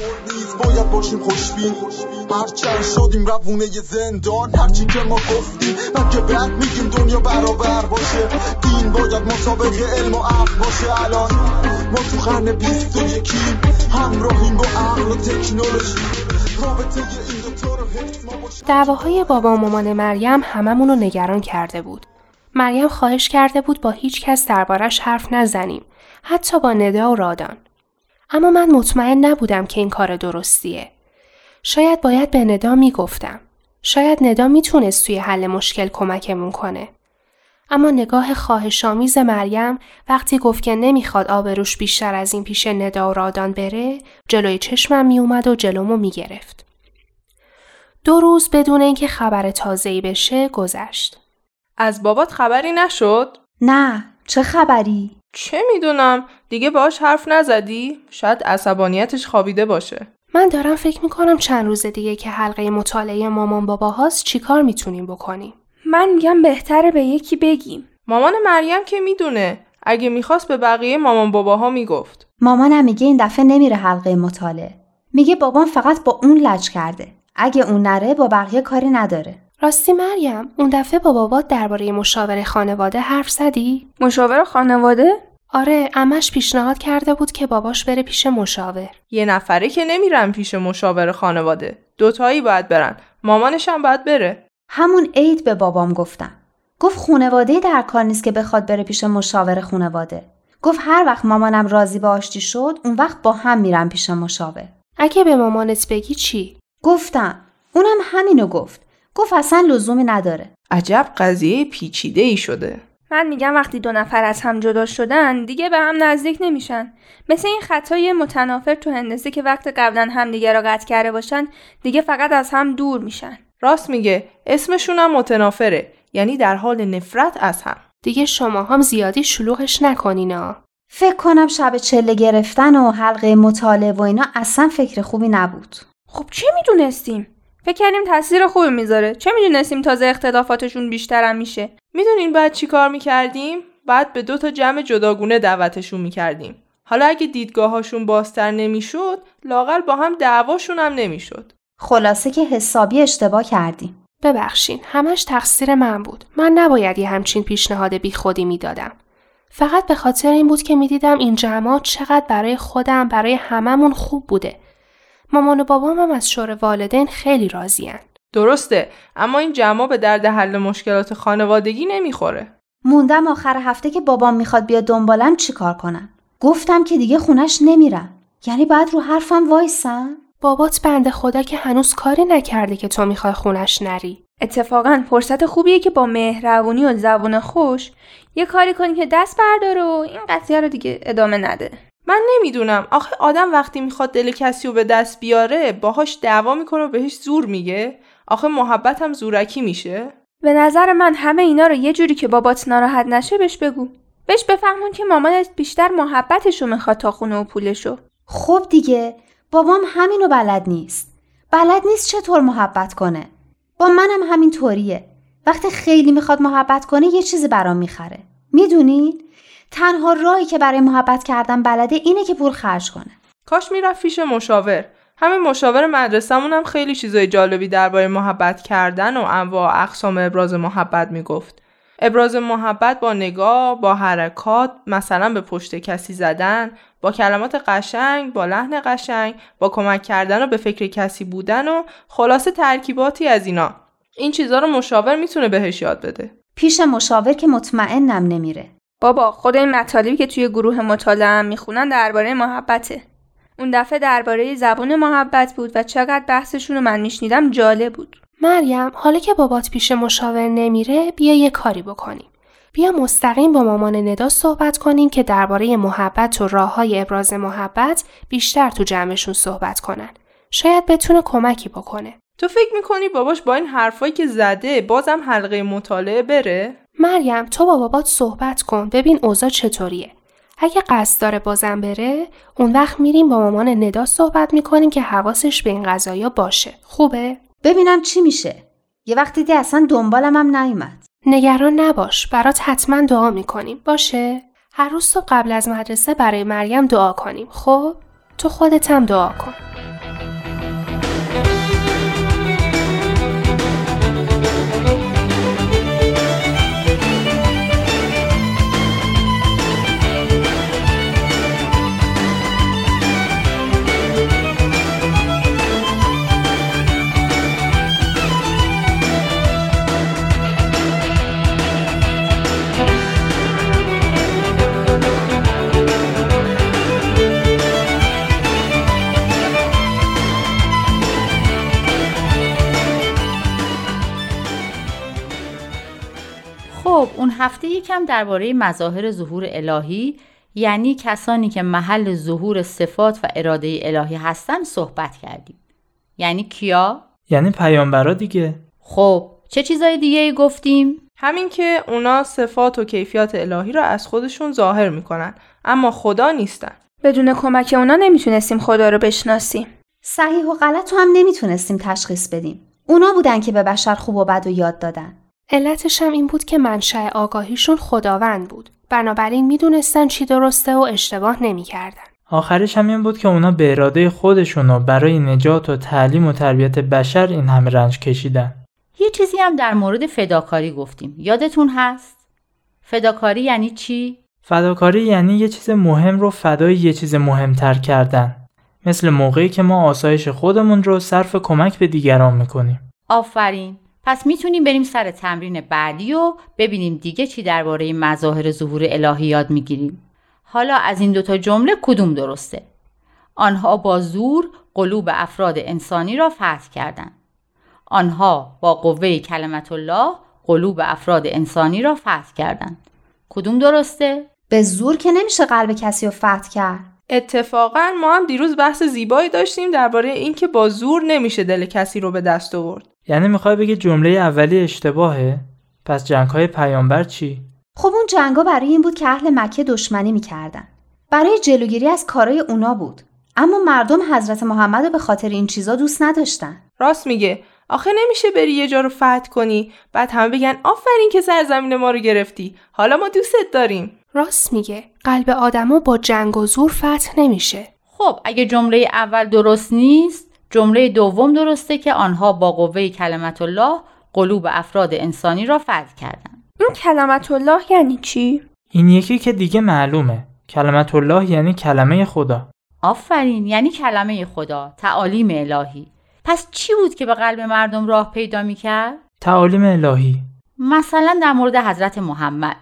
نیز باید باشیم خوشبین. هرچند شدیم روونه زندان. هرچی که ما گفتیم من که بعد میگیم دنیا برابر باشه. دین باید مسابقه علم و عقل باشه. الان ما تو قرن بیست و یکیم همراهیم با عقل و تکنولوژی. دعواهای بابا و مامان مریم هممون رو نگران کرده بود. مریم خواهش کرده بود با هیچ کس دربارش حرف نزنیم. حتی با ندا و رادان. اما من مطمئن نبودم که این کار درستیه. شاید باید به ندا می‌گفتم. شاید ندا می‌تونست توی حل مشکل کمکمون کنه. اما نگاه خواهشامیز مریم وقتی گفت که نمی‌خواد آبروش بیشتر از این پیش ندا و رادان بره جلوی چشمم میومد و جلومو می‌گرفت. دو روز بدون اینکه خبر تازه‌ای بشه گذشت. از بابات خبری نشد؟ نه چه خبری؟ چه می‌دونم دیگه باهاش حرف نزدی؟ شاید عصبانیتش خوابیده باشه من دارم فکر می‌کنم چند روز دیگه که حلقه مطالعه مامان بابا هاست چیکار می‌تونیم بکنیم. من میگم بهتره به یکی بگیم. مامان مریم که می‌دونه اگه می‌خواست به بقیه مامان باباها می‌گفت مامانم میگه این دفعه نمیره حلقه مطالعه. میگه بابام فقط با اون لج کرده. اگه اون نره با بقیه کاری نداره. راستی مریم اون دفعه با بابات درباره مشاور خانواده حرف زدی؟ مشاور خانواده؟ آره امش پیشنهاد کرده بود که باباش بره پیش مشاور. یه نفره که نمیرن پیش مشاور خانواده دوتایی باید برن مامانش هم باید بره همون عید به بابام گفتم. گفت خونواده در کار نیست که بخواد بره پیش مشاور خونواده. گفت هر وقت مامانم راضی به آشتی شد اون وقت با هم میرن پیش مشاور. اگه به مامانت بگی چی؟ گفتم. اونم همینو گفت. گفت اصلا لزومی نداره. عجب قضیه پیچیده ای شده من میگم وقتی دو نفر از هم جدا شدن دیگه به هم نزدیک نمیشن. مثل این خطای متنافر تو هندسه که وقت قبلا همدیگه را قطع کرده باشن دیگه فقط از هم دور میشن. راست میگه اسمشون هم متنافره یعنی در حال نفرت از هم دیگه شما هم زیادی شلوغش نکنینا. فکر کنم شب چله گرفتن و حلقه مطالعه و اینا اصلا فکر خوبی نبود. خب چه می‌دونستیم؟ فکر کردیم تاثیر خوبی می‌ذاره. چه می‌دونستیم تازه اختلافاتشون بیشترم میشه؟ می‌دونین بعد چی کار می‌کردیم؟ بعد به دو تا جمع جداگونه دعوتشون می‌کردیم حالا اگه دیدگاهاشون بازتر نمی‌شد لاقل با هم دعواشون هم نمی‌شد خلاصه که حسابی اشتباه کردیم. ببخشین همش تقصیر من بود. من نباید یه همچین پیشنهاد بی خودی می‌دادم. فقط به خاطر این بود که می‌دیدم این جمعات چقدر برای خودم برای هممون خوب بوده. مامان و بابام هم از شور والدین خیلی راضین. درسته اما این جمع به درد حل مشکلات خانوادگی نمی‌خوره موندم آخر هفته که بابام می‌خواد بیاد دنبالم چیکار کنم. گفتم که دیگه خونش نمیرم. یعنی بعد رو حرفم وایسم؟ بابات بنده خدا که هنوز کاری نکرده که تو می‌خوای خونش نری. اتفاقا فرصت خوبیه که با مهربونی و زبون خوش یه کاری کنی که دست برداره و این قضیه رو دیگه ادامه نده. من نمی‌دونم آخه آدم وقتی می‌خواد دل کسی رو به دست بیاره باهاش دعوا می‌کنه و بهش زور میگه آخه محبت هم زورکی میشه به نظر من همه اینا رو یه جوری که بابات ناراحت نشه بهش بگو. بهش بفهمون که مامانت بیشتر محبتشو می‌خواد تا خونه و پولشو. خب دیگه بابام همینو بلد نیست. بلد نیست چطور محبت کنه. با منم همین طوریه. وقتی خیلی می‌خواد محبت کنه یه چیزی برام می‌خره. می‌دونید؟ تنها راهی که برای محبت کردن بلده اینه که پول خرج کنه. کاش می‌رفت پیش مشاور همین مشاور مدرسه‌مون هم خیلی چیزای جالبی درباره محبت کردن و انواع اقسام ابراز محبت می‌گفت ابراز محبت با نگاه، با حرکات، مثلا به پشت کسی زدن، با کلمات قشنگ، با لحن قشنگ، با کمک کردن و به فکر کسی بودن و خلاصه ترکیباتی از اینا. این چیزها رو مشاور می‌تونه بهش یاد بده. پیش مشاور که مطمئنم نمیره. بابا خود این مطالبی که توی گروه مطالعه می‌خونن درباره محبته. اون دفعه درباره زبون محبت بود و چقدر بحثشون رو من میشنیدم جالب بود. مریم حالا که بابات پیش مشاور نمیره بیا یه کاری بکنیم. بیا مستقیم با مامان ندا صحبت کنیم که درباره محبت و راه های ابراز محبت بیشتر تو جمعشون صحبت کنن. شاید بتونه کمکی بکنه. تو فکر می‌کنی باباش با این حرفایی که زده بازم حلقه مطالعه بره؟ مریم تو با بابات صحبت کن ببین اوضاع چطوریه. اگه قصد داره بازم بره اون وقت میریم با مامان ندا صحبت می‌کنیم که حواسش به این قضايا باشه. خوبه؟ ببینم چی میشه. یه وقت دیدی اصلا دنبالم هم نیومد. نگران نباش برات حتما دعا می‌کنیم باشه؟ هر روز صبح قبل از مدرسه برای مریم دعا کنیم خب؟ تو خودت هم دعا کن. یکم درباره مظاهر ظهور الهی یعنی کسانی که محل ظهور صفات و اراده الهی هستن صحبت کردیم یعنی کیا؟ یعنی پیامبرا دیگه خب چه چیزای دیگه ای گفتیم؟ همین که اونا صفات و کیفیات الهی را از خودشون ظاهر می‌کنن اما خدا نیستن. بدون کمک اونا نمی‌تونستیم خدا رو بشناسیم. صحیح و غلط رو هم نمی‌تونستیم تشخیص بدیم. اونا بودن که به بشر خوب و بد و یاد دادن. علتش هم این بود که منشأ آگاهیشون خداوند بود. بنابراین می‌دونستن چی درسته و اشتباه نمی‌کردن. آخرش هم این بود که اونا به اراده خودشونو برای نجات و تعلیم و تربیت بشر این همه رنج کشیدن. یه چیزی هم در مورد فداکاری گفتیم. یادتون هست؟ فداکاری یعنی چی؟ فداکاری یعنی یه چیز مهم رو فدای یه چیز مهمتر کردن. مثل موقعی که ما آسایش خودمون رو صرف کمک به دیگران می‌کنیم. آفرین. پس می‌تونیم بریم سر تمرین بعدی و ببینیم دیگه چی درباره مظاهر ظهور الهی یاد می‌گیریم. حالا از این دوتا جمله کدوم درسته؟ آنها با زور قلوب افراد انسانی را فتح کردند. آنها با قوه کلمت الله قلوب افراد انسانی را فتح کردند. کدوم درسته؟ به زور که نمیشه قلب کسی رو فتح کرد. اتفاقا ما هم دیروز بحث زیبایی داشتیم درباره اینکه با زور نمیشه دل کسی رو به دست آورد. یعنی می‌خوای بگی جمله اولی اشتباهه؟ پس جنگ های پیامبر چی؟ خب اون جنگا برای این بود که اهل مکه دشمنی می‌کردن. برای جلوگیری از کارای اونا بود. اما مردم حضرت محمد رو به خاطر این چیزا دوست نداشتن. راست میگه. آخه نمیشه بری یه جا رو فتح کنی بعد همه بگن آفرین که سرزمین ما رو گرفتی حالا ما دوستت داریم راست میگه قلب آدما با جنگ و زور فتح نمیشه خب اگه جمله اول درست نیست جمله دوم درسته که آنها با قوه کلمت الله قلوب افراد انسانی را فتح کردند. اون کلمت الله یعنی چی؟ این یکی که دیگه معلومه. کلمت الله یعنی کلمه خدا. آفرین یعنی کلمه خدا تعالیم الهی. پس چی بود که به قلب مردم راه پیدا می‌کرد؟ تعالیم الهی. مثلا در مورد حضرت محمد.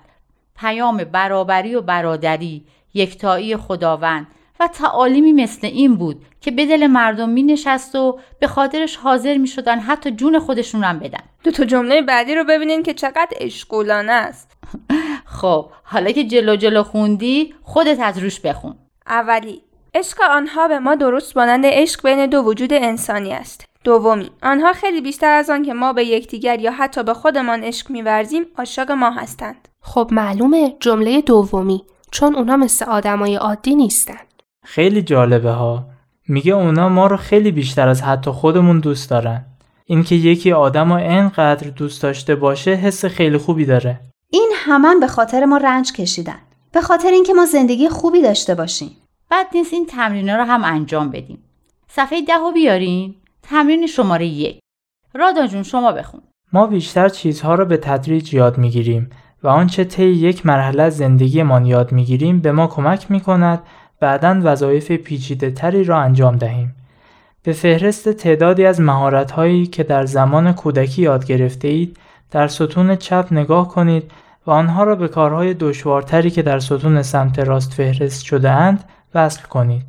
پیام برابری و برادری یکتایی خداوند و تعالیمی مثل این بود که به دل مردم می نشست و به خاطرش حاضر می شدن حتی جون خودشون هم بدن. دو تا جمله بعدی رو ببینین که چقدر اشکولانه است. خب حالا که جلو جلو خوندی خودت از روش بخون. اولی عشق آنها به ما درست مانند عشق بین دو وجود انسانی است. دومی آنها خیلی بیشتر از آن که ما به یکدیگر یا حتی به خودمان عشق میورزیم عاشق ما هستند. خب معلومه جمله دومی چون اونا مثل آدمای عادی نیستن. خیلی جالبه ها. میگه اونا ما رو خیلی بیشتر از حتی خودمون دوست دارن. اینکه یکی آدم رو انقدر دوست داشته باشه حس خیلی خوبی داره. این همان به خاطر ما رنج کشیدن. به خاطر اینکه ما زندگی خوبی داشته باشیم. بد نیست این تمرینا رو هم انجام بدیم. صفحه ده رو بیارین. تمرین شماره یک. رادا جون شما بخون. ما بیشتر چیزها رو به تدریج یاد می‌گیریم و آنچه طی یک مرحله از زندگیمان یاد می‌گیریم به ما کمک می‌کند بعدا وظایف پیچیده تری را انجام دهیم. به فهرست تعدادی از مهارت‌هایی که در زمان کودکی یاد گرفته اید در ستون چپ نگاه کنید و آنها را به کارهای دشوارتری که در ستون سمت راست فهرست شده اند وصل کنید.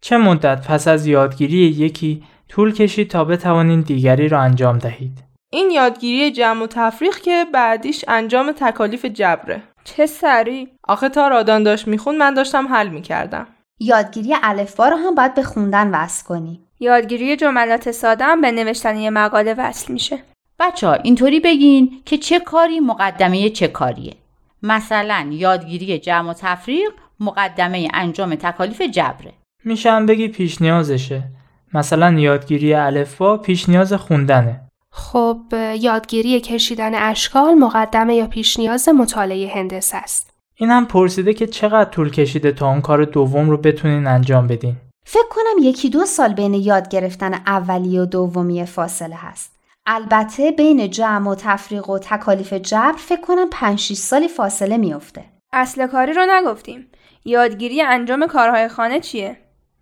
چه مدت پس از یادگیری یکی طول کشید تا بتوانید دیگری را انجام دهید؟ این یادگیری جمع و تفریق که بعدیش انجام تکالیف جبره چه سری؟ آخه تا رادان داشت میخون من داشتم حل می‌کردم. یادگیری الفبا رو هم باید به خوندن وصل کنی. یادگیری جملات ساده هم به نوشتن یه مقاله وصل میشه. بچه ها اینطوری بگین که چه کاری مقدمه چه کاریه. مثلا یادگیری جمع و تفریق مقدمه انجام تکالیف جبره. میشه هم بگی پیش نیازشه. مثلا یادگیری الفبا پیش نیاز خوندنه. خب یادگیری کشیدن اشکال مقدمه یا پیش نیاز مطالعه هندسه است. این هم پرسیده که چقدر طول کشیده تا اون کار دوم رو بتونین انجام بدین؟ فکر کنم یکی دو سال بین یاد گرفتن اولیه و دومی فاصله هست. البته بین جمع و تفریق و تکالیف جبر فکر کنم 5 6 سالی فاصله میافته. اصل کاری رو نگفتیم. یادگیری انجام کارهای خانه چیه؟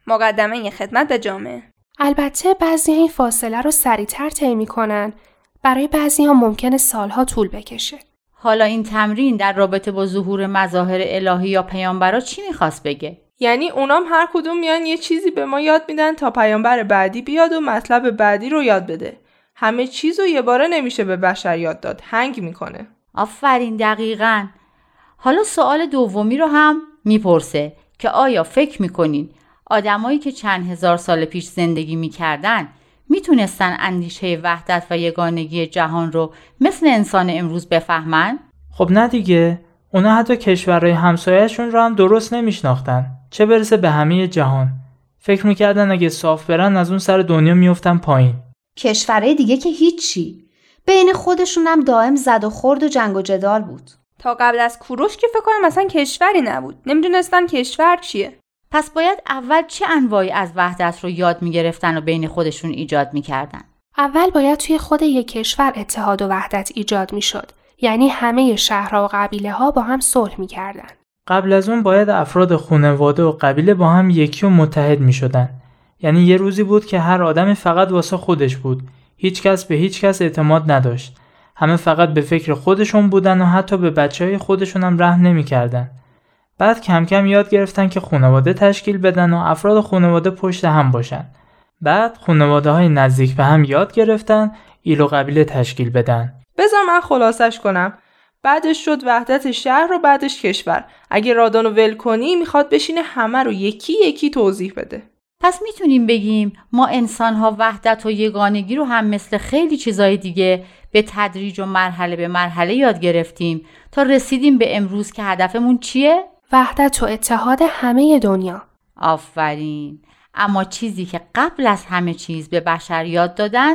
مقدمه یه خدمت به جامعه. البته بعضی این فاصله رو سریعتر طی می‌کنن. برای بعضی ها ممکنه سالها طول بکشه. حالا این تمرین در رابطه با ظهور مظاهر الهی یا پیامبرا چی می‌خواست بگه؟ یعنی اونام هر کدوم میان یه چیزی به ما یاد میدن تا پیامبر بعدی بیاد و مطلب بعدی رو یاد بده. همه چیز رو یه باره نمیشه به بشر یاد داد. هنگ می‌کنه. آفرین دقیقا. حالا سوال دومی رو هم می‌پرسه که آیا فکر می‌کنین آدمایی که چند هزار سال پیش زندگی می‌کردن می‌تونستن اندیشه وحدت و یگانگی جهان رو مثل انسان امروز بفهمن؟ خب نه دیگه اونا حتی کشورهای همسایهشون رو هم درست نمیشناختن چه برسه به همه جهان فکر می‌کردن اگه صاف برن از اون سر دنیا میفتن پایین کشورهای دیگه که هیچی. بین خودشون هم دائم زد و خورد و جنگ و جدال بود. تا قبل از کوروش که فکر کنم مثلا کشوری نبود نمی‌دونستن کشور چیه پس باید اول چه انواعی از وحدت رو یاد می‌گرفتن و بین خودشون ایجاد می‌کردن؟ اول باید توی خود یک کشور اتحاد و وحدت ایجاد می‌شد یعنی همه شهرها و قبیله ها با هم صلح می‌کردن قبل از اون باید افراد خانواده و قبیله با هم یکی و متحد می شدن. یعنی یه روزی بود که هر آدمی فقط واسه خودش بود. هیچ کس به هیچ کس اعتماد نداشت. همه فقط به فکر خودشون بودن و حتی به بچه های خودشون هم رحم نمی‌کردن. بعد کم کم یاد گرفتن که خانواده تشکیل بدن و افراد خانواده پشت هم باشن. بعد خانواده های نزدیک به هم یاد گرفتن ایل و قبیله تشکیل بدن. بذار من خلاصش کنم بعدش شد وحدت شهر و بعدش کشور اگه رادان رو ول کنی می‌خواد بشینه همه رو یکی یکی توضیح بده پس می‌تونیم بگیم ما انسان ها وحدت و یگانگی رو هم مثل خیلی چیزای دیگه به تدریج و مرحله به مرحله یاد گرفتیم تا رسیدیم به امروز که هدفمون چیه؟ وحدت و اتحاد همه دنیا آفرین اما چیزی که قبل از همه چیز به بشر یاد دادن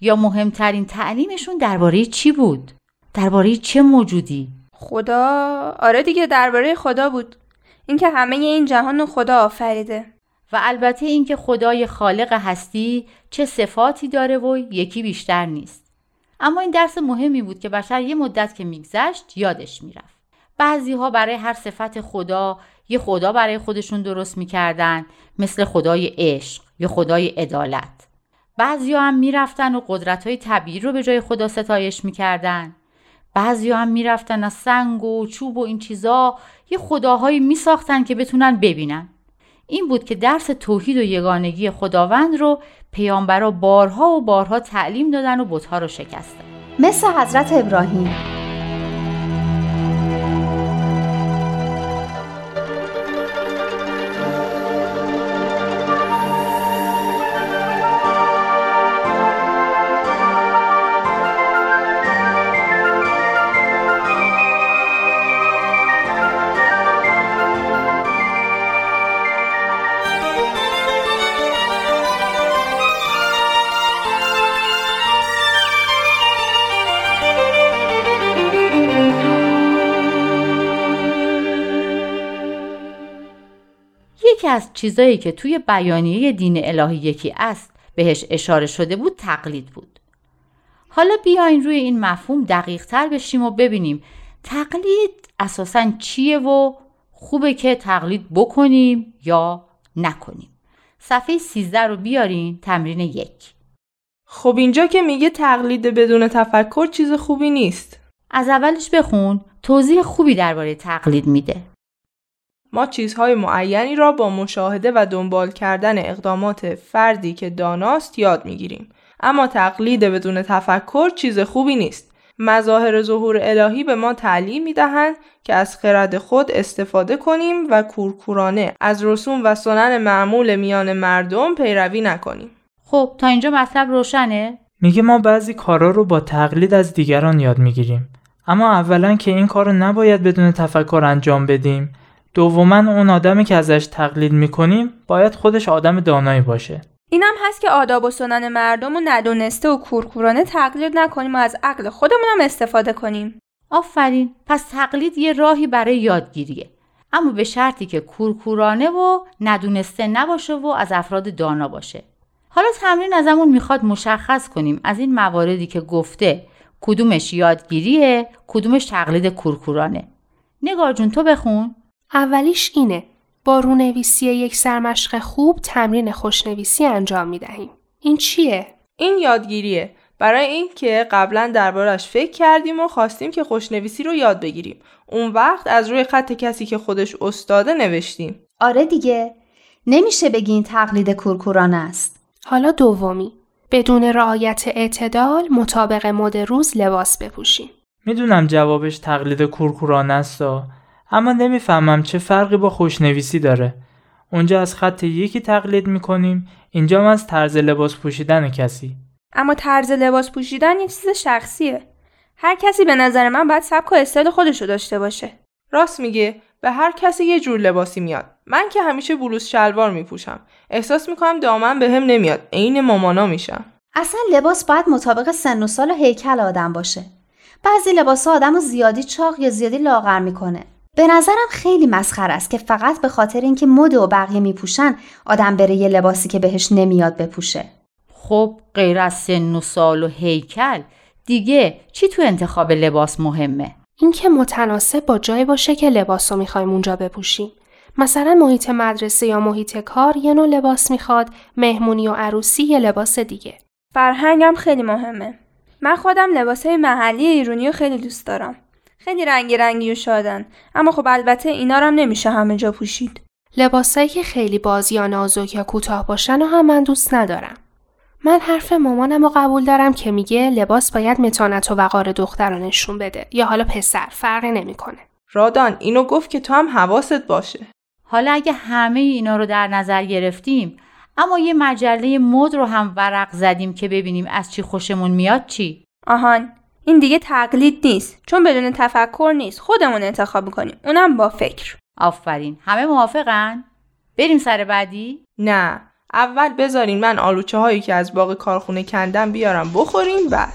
یا مهمترین تعلیمشون درباره چی بود؟ درباره چه موجودی؟ خدا آره دیگه درباره خدا بود اینکه همه این جهان رو خدا آفریده و البته اینکه خدای خالق هستی چه صفاتی داره و یکی بیشتر نیست. اما این درس مهمی بود که بشر یه مدت که میگذشت یادش می‌رفت. بعضی ها برای هر صفت خدا یه خدا برای خودشون درست می‌کردن مثل خدای عشق یا خدای عدالت. بعضی هم می‌رفتن و قدرت های طبیعی رو به جای خدا ستایش می‌کردن. بعضی هم می‌رفتن از سنگ و چوب و این چیزا یه خداهایی میساختن که بتونن ببینن. این بود که درس توحید و یگانگی خداوند رو پیامبرا بارها و بارها تعلیم دادن و بتها رو شکستن. مثل حضرت ابراهیم از چیزایی که توی بیانیه دین الهی یکی است بهش اشاره شده بود تقلید بود. حالا بیاین روی این مفهوم دقیق تر بشیم و ببینیم تقلید اساسا چیه و خوبه که تقلید بکنیم یا نکنیم. صفحه 13 رو بیارین تمرین یک. خب اینجا که میگه تقلید بدون تفکر چیز خوبی نیست از اولش بخون توضیح خوبی درباره تقلید میده. ما چیزهای معینی را با مشاهده و دنبال کردن اقدامات فردی که داناست یاد می‌گیریم. اما تقلید بدون تفکر چیز خوبی نیست. مظاهر ظهور الهی به ما تعلیم می‌دهند که از خرد خود استفاده کنیم و کورکورانه از رسوم و سنن معمول میان مردم پیروی نکنیم. خب تا اینجا مطلب روشنه؟ میگه ما بعضی کارا رو با تقلید از دیگران یاد می‌گیریم. اما اولا که این کار رو نباید بدون تفکر انجام بدیم دوما اون آدمی که ازش تقلید می‌کنیم باید خودش آدم دانایی باشه. اینم هست که آداب و سنن مردم رو ندونسته و کورکورانه تقلید نکنیم و از عقل خودمون هم استفاده کنیم. آفرین. پس تقلید یه راهی برای یادگیریه. اما به شرطی که کورکورانه و ندونسته نباشه و از افراد دانا باشه. حالا تمرین ازمون می‌خواد مشخص کنیم از این مواردی که گفته کدومش یادگیریه کدومش تقلید کورکورانه. نگار جون تو بخون. اولیش اینه با رونویسی یک سرمشق خوب تمرین خوشنویسی انجام می دهیم. این چیه؟ این یادگیریه. برای اینکه قبلا دربارش فکر کردیم و خواستیم که خوشنویسی رو یاد بگیریم. اون وقت از روی خط کسی که خودش استاده نوشتیم. آره دیگه. نمیشه بگی این تقلید کورکورانه است. حالا دومی. بدون رعایت اعتدال مطابق مد روز لباس بپوشیم. می‌دونم جوابش تقلید کورکورانه است اما نمی‌فهمم چه فرقی با خوشنویسی داره. اونجا از خط یکی تقلید می‌کنیم اینجا از طرز لباس پوشیدن کسی. اما طرز لباس پوشیدن یه چیز شخصیه. هر کسی به نظر من باید سبک و استایل خودش رو داشته باشه. راست میگه به هر کسی یه جور لباسی میاد. من که همیشه بلوز شلوار میپوشم. احساس می‌کنم دامن به هم نمیاد. عین مامانا میشم. اصلا لباس باید مطابق سن و سال و هیکل آدم باشه. بعضی لباس آدم رو زیادی چاق یا زیادی لاغر می‌کنه. به نظرم خیلی مسخر است که فقط به خاطر اینکه مد و بقیه میپوشن آدم بره یه لباسی که بهش نمیاد بپوشه. خب غیر از سن و سال و هیکل دیگه چی تو انتخاب لباس مهمه؟ اینکه متناسب با جای باشه که لباس رو می‌خوایم اونجا بپوشیم. مثلا محیط مدرسه یا محیط کار یه نوع لباس می‌خواد مهمونی و عروسی یه لباس دیگه. فرهنگم خیلی مهمه. من خودم لباسهای محلی ایرونی رو خیلی دوست دارم. خیلی رنگی رنگی و شادن اما خب البته اینا رو هم نمیشه همه جا پوشید لباسایی که خیلی باز یا نازک یا کوتاه باشن و هم من دوست ندارم من حرف مامانم رو قبول دارم که میگه لباس باید متانت و وقار دختر رو نشون بده یا حالا پسر فرقی نمی‌کنه. رادان اینو گفت که تو هم حواست باشه. حالا اگه همه اینا رو در نظر گرفتیم اما یه مجله مد رو هم ورق زدیم که ببینیم از چی خوشمون میاد چی؟ آهان این دیگه تقلید نیست چون بدون تفکر نیست. خودمون انتخاب می‌کنیم. اونم با فکر. آفرین. همه موافقن؟ بریم سر بعدی؟ نه. اول بذارین من آلوچه هایی که از باغ کارخونه کندم بیارم بخوریم بعد.